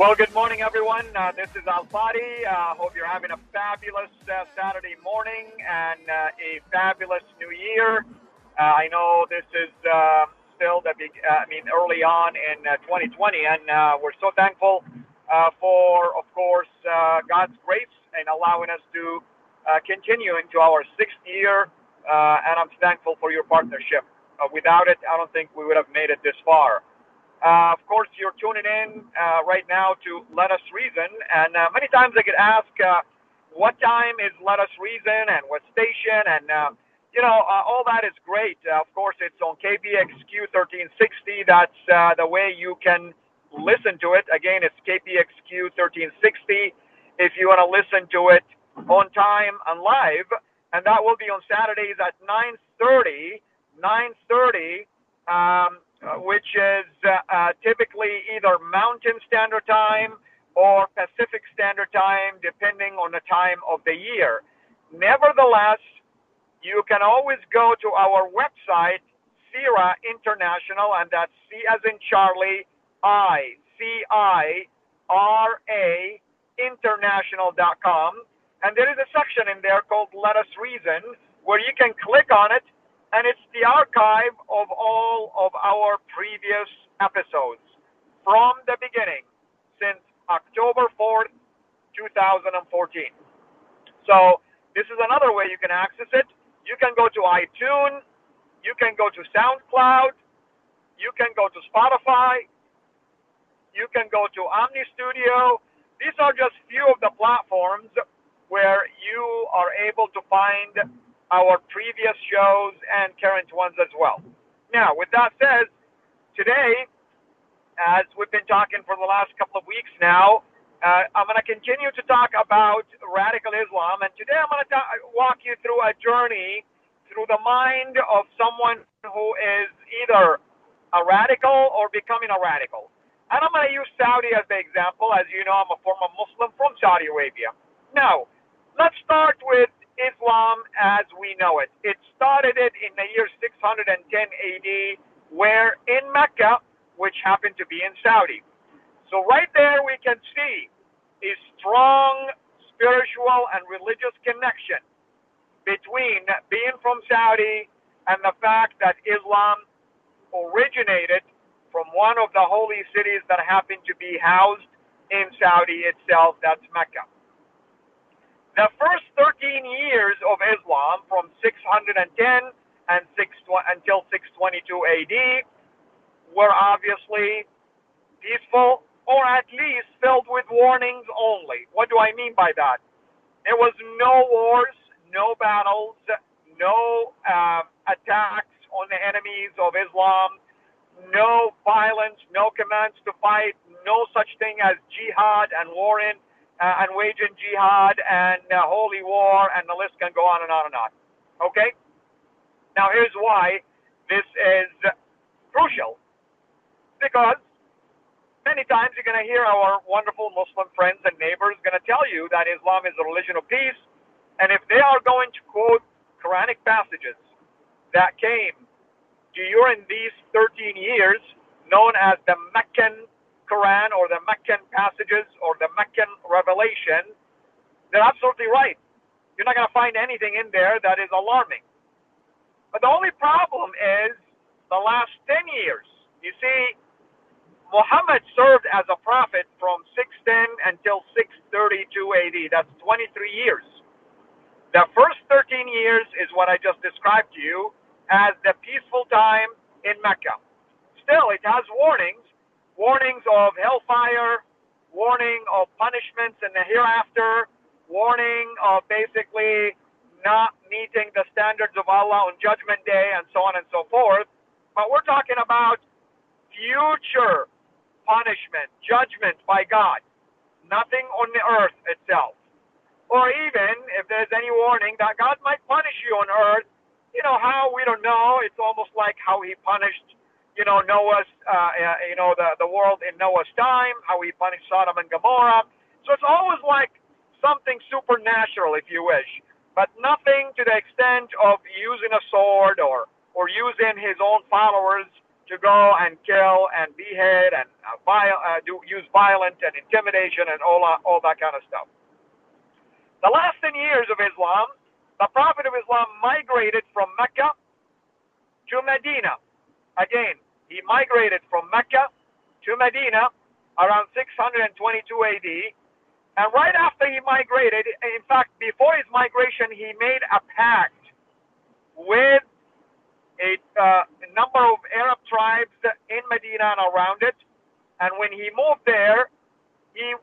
Well, good morning, everyone. Uh, this is Al Fadi. Uh, hope you're having a fabulous uh, Saturday morning and uh, a fabulous New Year. Uh, I know this is uh, still the big, I mean, early on in 2020, and we're so thankful for, of course, God's grace and allowing us to continue into our sixth year. and I'm thankful for your partnership. without it, I don't think we would have made it this far. Uh, of course, you're tuning in uh, right now to Let Us Reason, and uh, many times I get asked, uh, "What time is Let Us Reason?" and what station? And uh, you know, uh, all that is great. Uh, of course, it's on KPXQ 1360. That's uh, the way you can listen to it. Again, it's KPXQ 1360. If you want to listen to it on time and live, and that will be on Saturdays at 9:30. 9:30. Um, which is uh, uh, typically either Mountain Standard Time or Pacific Standard Time, depending on the time of the year. Nevertheless, you can always go to our website, CIRA International, and that's C as in Charlie, I, C I R A International.com. And there is a section in there called Let Us Reason where you can click on it and it's the archive of all of our previous episodes from the beginning since October 4th, 2014. So this is another way you can access it. You can go to iTunes, you can go to SoundCloud, you can go to Spotify, you can go to Omny Studio. These are just few of the platforms where you are able to find our previous shows and current ones as well. Now, with that said, today, as we've been talking for the last couple of weeks now, uh, I'm going to continue to talk about radical Islam, and today I'm going to ta- walk you through a journey through the mind of someone who is either a radical or becoming a radical. And I'm going to use Saudi as the example. As you know, I'm a former Muslim from Saudi Arabia. Now, let's start with Islam as we know it. It started it in the year 610 AD, where in Mecca, which happened to be in Saudi. So right there we can see a strong spiritual and religious connection between being from Saudi and the fact that Islam originated from one of the holy cities that happened to be housed in Saudi itself, that's Mecca. The first 13 years of Islam, from 610 and 6, until 622 AD, were obviously peaceful or at least filled with warnings only. What do I mean by that? There was no wars, no battles, no uh, attacks on the enemies of Islam, no violence, no commands to fight, no such thing as jihad and warring uh, and waging jihad and uh, holy war, and the list can go on and on and on. Okay? Now, here's why this is crucial. Because many times you're going to hear our wonderful Muslim friends and neighbors going to tell you that Islam is a religion of peace, and if they are going to quote Quranic passages that came during these 13 years, known as the Meccan Quran or the Meccan passages or the Meccan revelation, they're absolutely right. You're not going to find anything in there that is alarming. But the only problem is the last 10 years. You see, Muhammad served as a prophet from 610 until 632 AD. That's 23 years. The first 13 years is what I just described to you as the peaceful time in Mecca. Still, it has warnings warnings of hellfire, warning of punishments in the hereafter, warning of basically not meeting the standards of Allah on Judgment Day, and so on and so forth. But we're talking about future punishment, judgment by God, nothing on the earth itself. Or even if there's any warning that God might punish you on earth, you know how we don't know. It's almost like how He punished you know, Noah's, uh, uh, you know, the, the world in Noah's time, how he punished Sodom and Gomorrah. So it's always like something supernatural, if you wish, but nothing to the extent of using a sword or, or using his own followers to go and kill and behead and uh, viol- uh, do, use violence and intimidation and all, uh, all that kind of stuff. The last 10 years of Islam, the Prophet of Islam migrated from Mecca to Medina. Again, he migrated from Mecca to Medina around 622 AD. And right after he migrated, in fact, before his migration, he made a pact with a uh, number of Arab tribes in Medina and around it. And when he moved there, he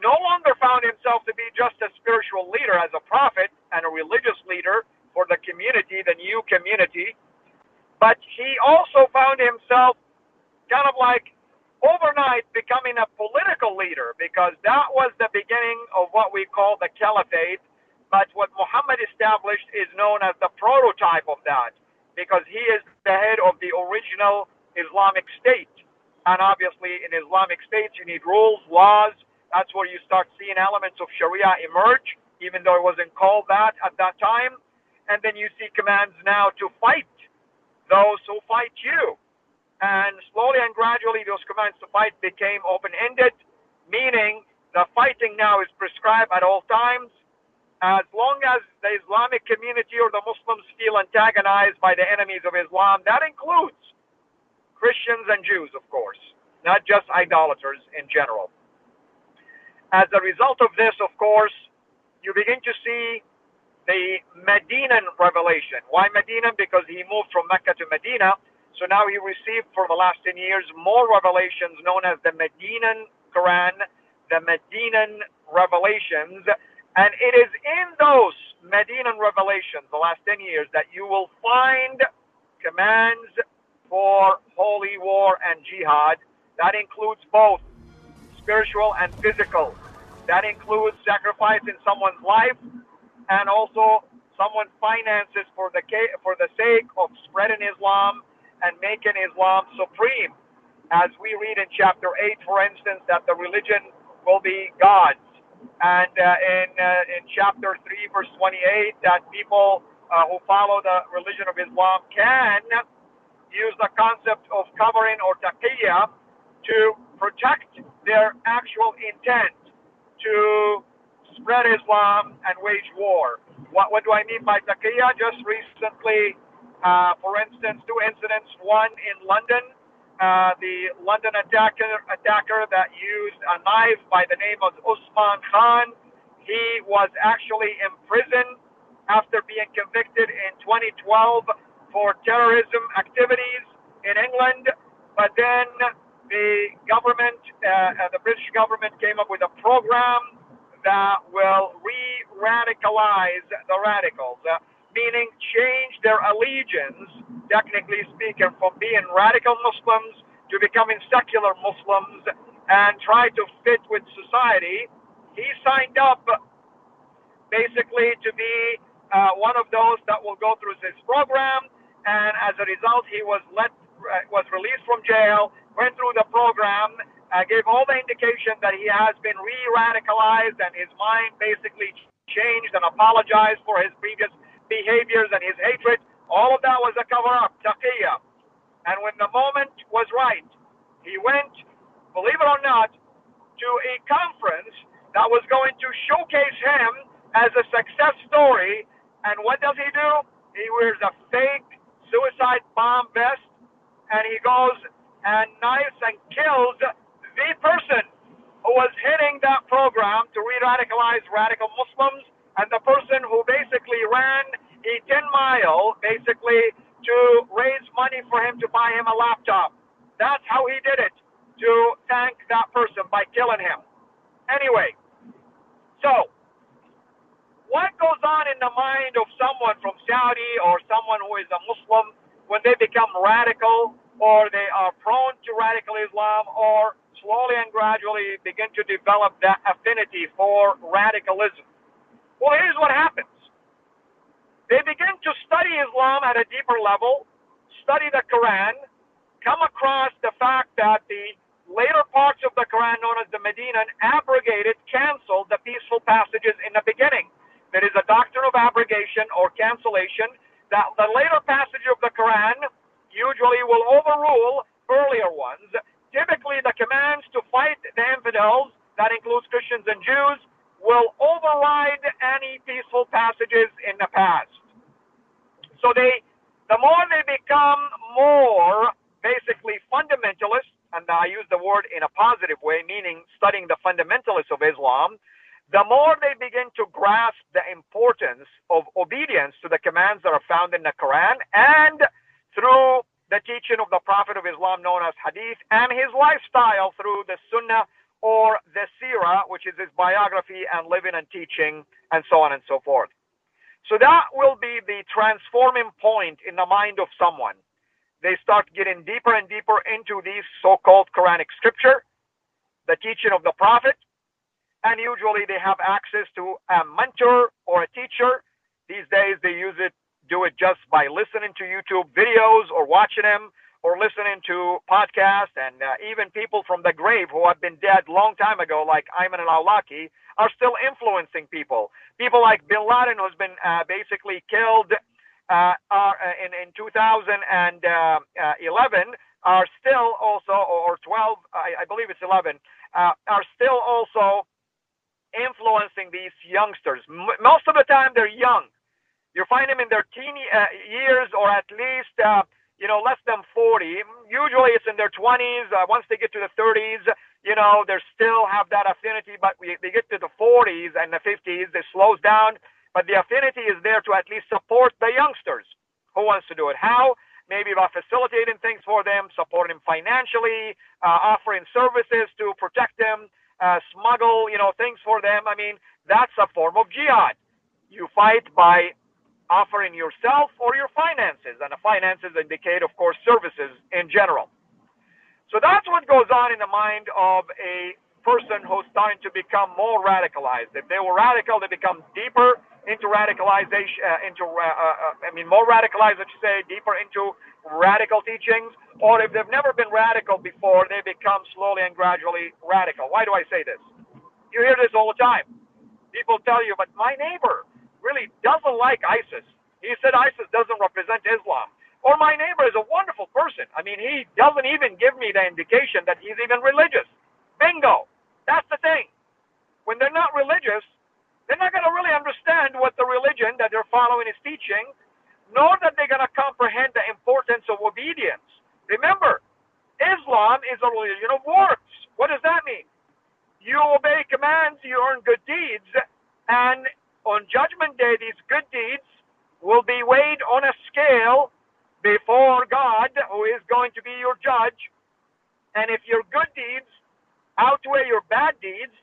no longer found himself to be just a spiritual leader as a prophet and a religious leader for the community, the new community, but he also found himself kind of like overnight becoming a political leader because that was the beginning of what we call the caliphate. But what Muhammad established is known as the prototype of that because he is the head of the original Islamic state. And obviously, in Islamic states, you need rules, laws. That's where you start seeing elements of Sharia emerge, even though it wasn't called that at that time. And then you see commands now to fight those who fight you. And slowly and gradually, those commands to fight became open ended, meaning the fighting now is prescribed at all times. As long as the Islamic community or the Muslims feel antagonized by the enemies of Islam, that includes Christians and Jews, of course, not just idolaters in general. As a result of this, of course, you begin to see the Medinan revelation. Why Medina? Because he moved from Mecca to Medina. So now he received for the last 10 years more revelations known as the Medinan Quran, the Medinan revelations. And it is in those Medinan revelations, the last 10 years, that you will find commands for holy war and jihad. That includes both spiritual and physical. That includes sacrificing someone's life and also someone finances for the for the sake of spreading Islam and making Islam supreme. As we read in chapter 8, for instance, that the religion will be God's. And uh, in, uh, in chapter 3, verse 28, that people uh, who follow the religion of Islam can use the concept of covering or taqiyya to protect their actual intent to spread Islam and wage war. What, what do I mean by taqiyya? Just recently, uh, for instance, two incidents. One in London, uh, the London attacker, attacker that used a knife by the name of Usman Khan. He was actually imprisoned after being convicted in 2012 for terrorism activities in England. But then the government, uh, uh the British government, came up with a program that will re radicalize the radicals, uh, meaning change their allegiance, technically speaking, from being radical Muslims to becoming secular Muslims and try to fit with society. He signed up basically to be uh, one of those that will go through this program, and as a result, he was let uh, was released from jail, went through the program, uh, gave all the indication that he has been re-radicalized and his mind basically changed and apologized for his previous behaviors and his hatred. All of that was a cover-up, taqiyya. And when the moment was right, he went, believe it or not, to a conference that was going to showcase him as a success story. And what does he do? He wears a fake suicide bomb vest and he goes and knifes and kills the person who was heading that program to re-radicalize radical Muslims and the person who basically ran a 10 mile basically to raise money for him to buy him a laptop. That's how he did it to thank that person by killing him. Anyway, so what goes on in the mind of someone from Saudi or someone who is a Muslim when they become radical or they are prone to radical Islam or slowly and gradually begin to develop that affinity for radicalism? Well, here's what happens. They begin to study Islam at a deeper level, study the Quran, come across the fact that the later parts of the Quran, known as the Medina, abrogated, canceled the peaceful passages in the beginning. There is a doctrine of abrogation or cancellation that the later passage of the Quran usually will overrule earlier ones. Typically, the commands to fight the infidels, that includes Christians and Jews, will override any peaceful passages in the past. So they, the more they become more basically fundamentalist, and I use the word in a positive way, meaning studying the fundamentalists of Islam, the more they begin to grasp the importance of obedience to the commands that are found in the Quran and through the teaching of the Prophet of Islam known as Hadith and his lifestyle through the Sunnah or the Sirah, which is his biography and living and teaching, and so on and so forth. So that will be the transforming point in the mind of someone. They start getting deeper and deeper into these so-called Quranic scripture, the teaching of the Prophet, and usually they have access to a mentor or a teacher. These days they use it, do it just by listening to YouTube videos or watching them or listening to podcasts and uh, even people from the grave who have been dead long time ago, like Ayman al-Awlaki, are still influencing people. People like Bin Laden, who's been uh, basically killed uh, uh, in, in 2011, uh, are still also, or 12, I, I believe it's 11, uh, are still also influencing these youngsters. Most of the time, they're young. You find them in their teen years or at least you know, less than 40. Usually it's in their 20s. Uh, once they get to the 30s, you know, they still have that affinity, but we, they get to the 40s and the 50s, it slows down. But the affinity is there to at least support the youngsters. Who wants to do it? How? Maybe by facilitating things for them, supporting them financially, uh, offering services to protect them, uh, smuggle, you know, things for them. I mean, that's a form of jihad. You fight by offering yourself or your finances. And the finances indicate, of course, services in general. So that's what goes on in the mind of a person who's starting to become more radicalized. If they were radical, they become deeper into radicalization, uh, into, uh, uh, I mean, more radicalized, should say, deeper into radical teachings. Or if they've never been radical before, they become slowly and gradually radical. Why do I say this? You hear this all the time. People tell you, but my neighbor, really doesn't like ISIS. He said ISIS doesn't represent Islam. Or my neighbor is a wonderful person. I mean, he doesn't even give me the indication that he's even religious. Bingo. That's the thing. When they're not religious, they're not going to really understand what the religion that they're following is teaching, nor that they're going to comprehend the importance of obedience. Remember, Islam is a religion of works. What does that mean? You obey commands, you earn good deeds, and on Judgment Day, these good deeds will be weighed on a scale before God, who is going to be your judge. And if your good deeds outweigh your bad deeds,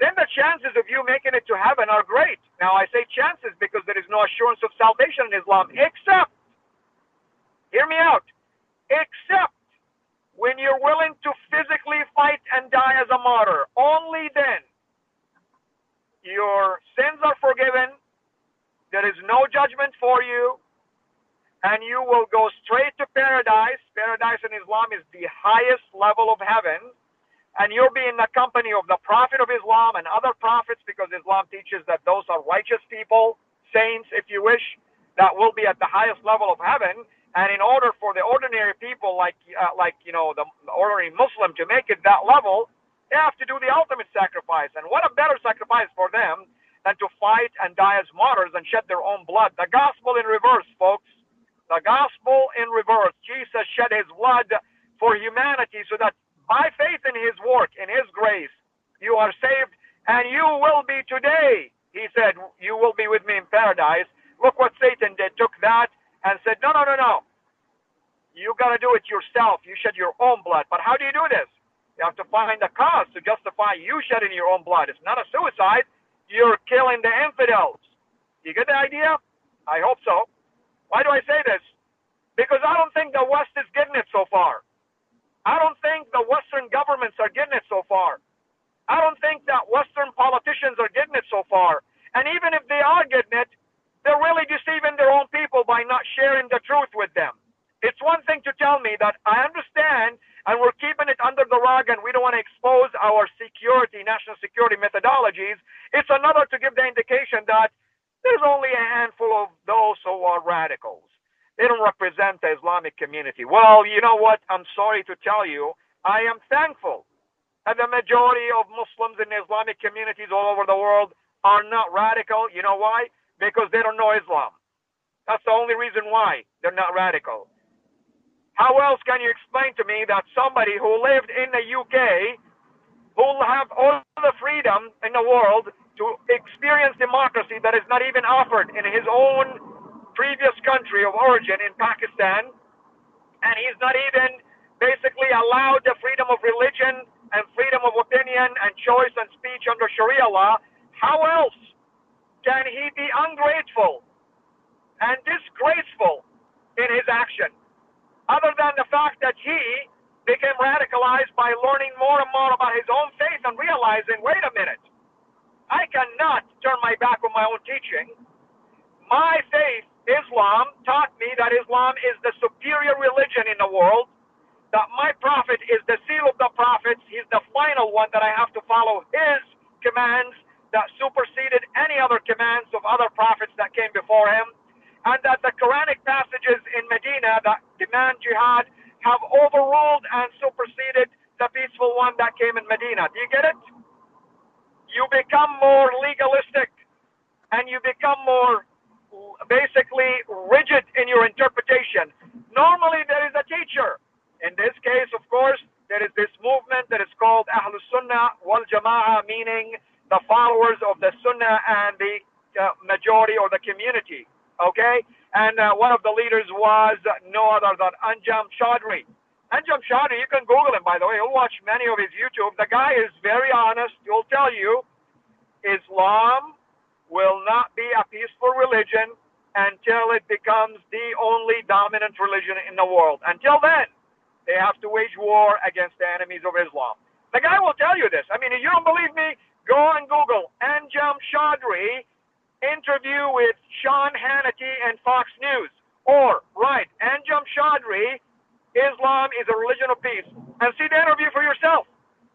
then the chances of you making it to heaven are great. Now, I say chances because there is no assurance of salvation in Islam, except, hear me out, except when you're willing to physically fight and die as a martyr. Only then your sins are forgiven, there is no judgment for you, and you will go straight to paradise. Paradise in Islam is the highest level of heaven, and you'll be in the company of the Prophet of Islam and other prophets because Islam teaches that those are righteous people, saints, if you wish, that will be at the highest level of heaven. And in order for the ordinary people, like uh, like you know the ordinary Muslim, to make it that level, they have to do the ultimate sacrifice. And what a better sacrifice for them than to fight and die as martyrs and shed their own blood. The gospel in reverse, folks. The gospel in reverse. Jesus shed his blood for humanity so that by faith in his work, in his grace, you are saved and you will be today. He said, You will be with me in paradise. Look what Satan did, took that and said, No, no, no, no. You got to do it yourself. You shed your own blood. But how do you do this? You have to find a cause to justify you shedding your own blood. It's not a suicide. You're killing the infidels. You get the idea? I hope so. Why do I say this? Because I don't think the West is getting it so far. I don't think the Western governments are getting it so far. I don't think that Western politicians are getting it so far. And even if they are getting it, they're really deceiving their own people by not sharing the truth with them. It's one thing to tell me that I understand and we're keeping it under the rug and we don't want to expose our security, national security methodologies. It's another to give the indication that there's only a handful of those who are radicals. They don't represent the Islamic community. Well, you know what? I'm sorry to tell you, I am thankful that the majority of Muslims in Islamic communities all over the world are not radical. You know why? Because they don't know Islam. That's the only reason why they're not radical. How else can you explain to me that somebody who lived in the UK, who have all the freedom in the world to experience democracy that is not even offered in his own previous country of origin in Pakistan, and he's not even basically allowed the freedom of religion and freedom of opinion and choice and speech under Sharia law, how else can he be ungrateful and disgraceful in his action? Other than the fact that he became radicalized by learning more and more about his own faith and realizing, wait a minute, I cannot turn my back on my own teaching. My faith, Islam, taught me that Islam is the superior religion in the world, that my prophet is the seal of the prophets, he's the final one, that I have to follow his commands that superseded any other commands of other prophets that came before him and that the Quranic passages in Medina that demand jihad have overruled and superseded the peaceful one that came in Medina. Do you get it? You become more legalistic and you become more basically rigid in your interpretation. Normally, there is a teacher. In this case, of course, there is this movement that is called Ahlus Sunnah wal Jama'ah, meaning the followers of the Sunnah and the uh, majority or the community. Okay? And uh, one of the leaders was no other than Anjem Choudary. Anjem Choudary, you can Google him, by the way. You'll watch many of his YouTube. The guy is very honest. He'll tell you Islam will not be a peaceful religion until it becomes the only dominant religion in the world. Until then, they have to wage war against the enemies of Islam. The guy will tell you this. I mean, if you don't believe me, go and Google Anjem Choudary interview with Sean Hannity and Fox News. Or, right, Anjem Choudary, Islam is a religion of peace. And see the interview for yourself.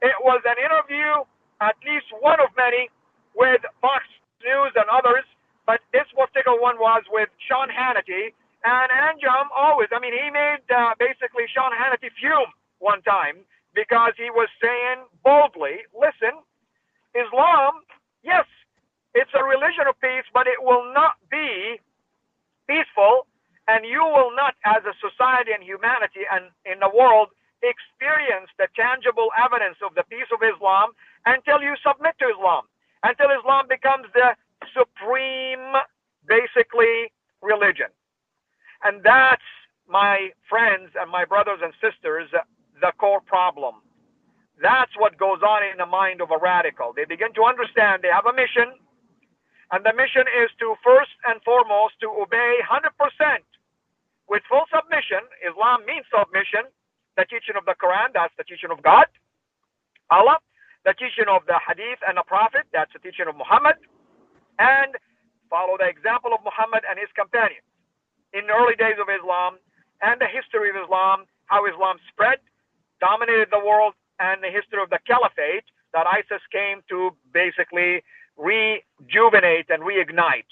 It was an interview, at least one of many, with Fox News and others, but this particular one was with Sean Hannity. And Anjem always, I mean, he made uh, basically Sean Hannity fume one time because he was saying boldly, listen, Islam, yes, it's a religion of peace, but it will not be peaceful, and you will not, as a society and humanity and in the world, experience the tangible evidence of the peace of Islam until you submit to Islam, until Islam becomes the supreme, basically, religion. And that's, my friends and my brothers and sisters, the core problem. That's what goes on in the mind of a radical. They begin to understand they have a mission, and the mission is to first and foremost to obey 100% with full submission. Islam means submission. The teaching of the Quran, that's the teaching of God. Allah, the teaching of the Hadith and the Prophet, that's the teaching of Muhammad. And follow the example of Muhammad and his companions in the early days of Islam and the history of Islam, how Islam spread, dominated the world, and the history of the caliphate that ISIS came to basically rejuvenate and reignite.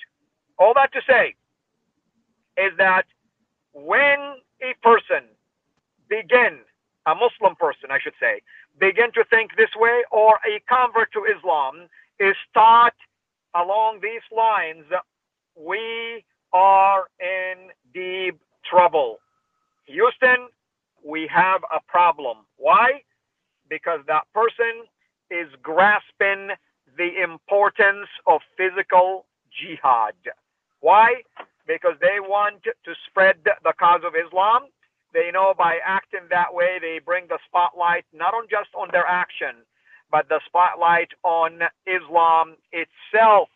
All that to say is that when a person begin, a Muslim person, I should say, begin to think this way, or a convert to Islam is taught along these lines, we are in deep trouble. Houston, we have a problem. Why? Because that person is grasping importance of physical jihad. Why? Because they want to spread the cause of Islam. They know by acting that way, they bring the spotlight not on just on their action, but the spotlight on Islam itself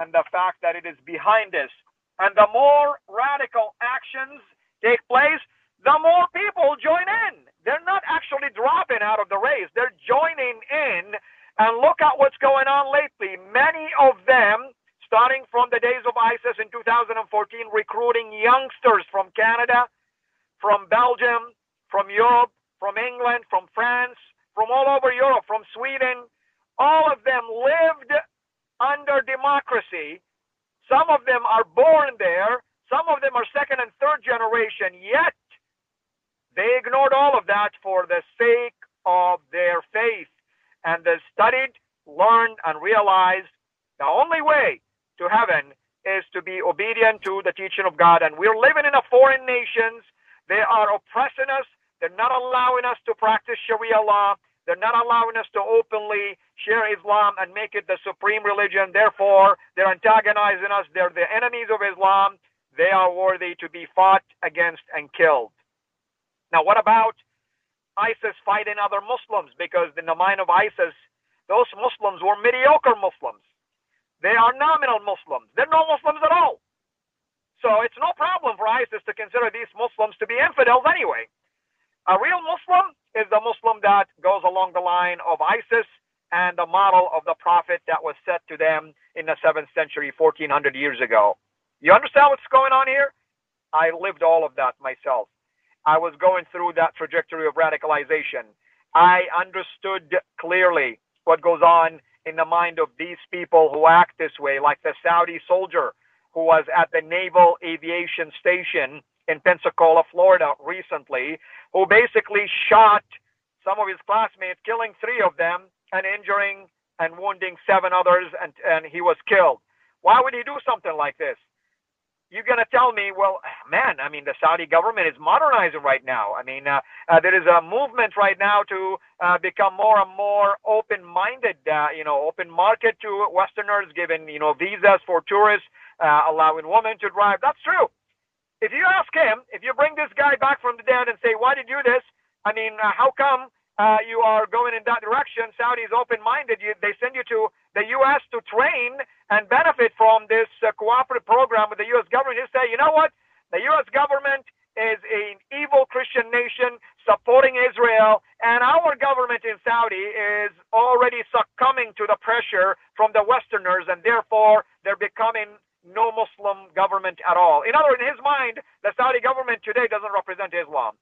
and the fact that it is behind us. And the more radical actions take place, the more people join in. They're not actually dropping out of the race, they're joining in. And look at what's going on lately. Many of them, starting from the days of ISIS in 2014, recruiting youngsters from Canada, from Belgium, from Europe, from England, from France, from all over Europe, from Sweden. All of them lived under democracy. Some of them are born there. Some of them are second and third generation. Yet they ignored all of that for the sake of their faith. And they studied, learned, and realized the only way to heaven is to be obedient to the teaching of God. And we're living in a foreign nations. They are oppressing us. They're not allowing us to practice Sharia law. They're not allowing us to openly share Islam and make it the supreme religion. Therefore, they're antagonizing us. They're the enemies of Islam. They are worthy to be fought against and killed. Now, what about ISIS fighting other Muslims? Because in the mind of ISIS, those Muslims were mediocre Muslims. They are nominal Muslims. They're no Muslims at all. So it's no problem for ISIS to consider these Muslims to be infidels anyway. A real Muslim is the Muslim that goes along the line of ISIS and the model of the prophet that was set to them in the 7th century, 1400 years ago. You understand what's going on here? I lived all of that myself. I was going through that trajectory of radicalization. I understood clearly what goes on in the mind of these people who act this way, like the Saudi soldier who was at the Naval Aviation Station in Pensacola, Florida recently, who basically shot some of his classmates, killing three of them and injuring and wounding seven others, and, and he was killed. Why would he do something like this? You're going to tell me, well, man, I mean, the Saudi government is modernizing right now. I mean, uh, uh, there is a movement right now to uh, become more and more open-minded, uh, you know, open market to Westerners, giving, you know, visas for tourists, uh, allowing women to drive. That's true. If you ask him, if you bring this guy back from the dead and say, why did you do this? I mean, uh, how come uh, you are going in that direction? Saudi is open-minded. You, they send you to the U.S. to train and benefit from this uh, cooperative program with the U.S. government. You say, you know what? The U.S. government is an evil Christian nation supporting Israel, and our government in Saudi is already succumbing to the pressure from the Westerners, and therefore they're becoming no Muslim government at all. In other, in his mind, the Saudi government today doesn't represent Islam.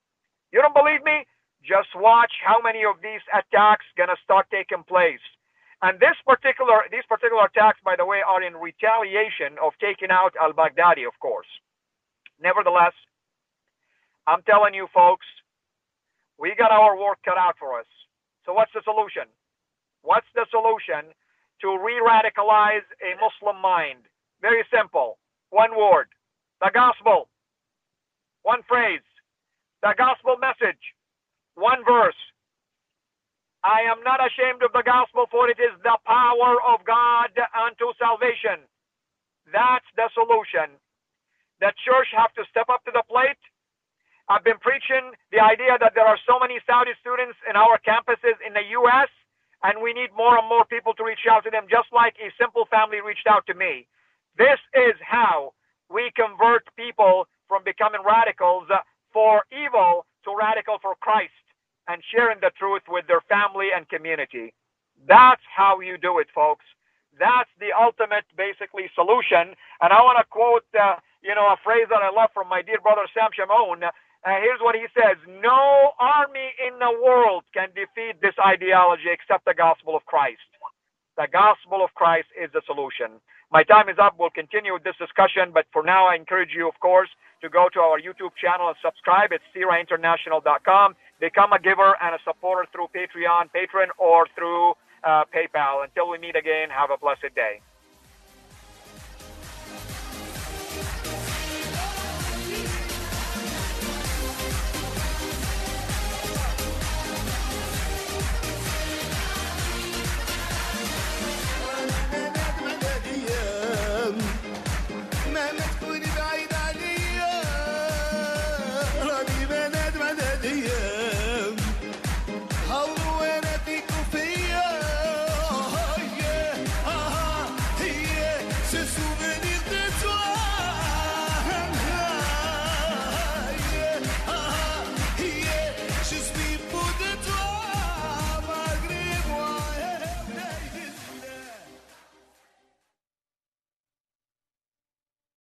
You don't believe me? Just watch how many of these attacks gonna start taking place. And this particular, these particular attacks, by the way, are in retaliation of taking out al-Baghdadi, of course. Nevertheless, I'm telling you folks, we got our work cut out for us. So what's the solution? What's the solution to re-radicalize a Muslim mind? Very simple. One word. The gospel. One phrase. The gospel message. One verse. I am not ashamed of the gospel, for it is the power of God unto salvation. That's the solution. The church have to step up to the plate. I've been preaching the idea that there are so many Saudi students in our campuses in the U.S., and we need more and more people to reach out to them, just like a simple family reached out to me. This is how we convert people from becoming radicals uh, for evil to radical for Christ and sharing the truth with their family and community. That's how you do it, folks. That's the ultimate, basically, solution. And I want to quote, uh, you know, a phrase that I love from my dear brother Sam Shamoun. Uh, here's what he says No army in the world can defeat this ideology except the gospel of Christ. The gospel of Christ is the solution. My time is up. We'll continue with this discussion, but for now, I encourage you, of course, to go to our YouTube channel and subscribe. It's CIRAInternational.com. Become a giver and a supporter through Patreon, Patreon, or through uh, PayPal. Until we meet again, have a blessed day.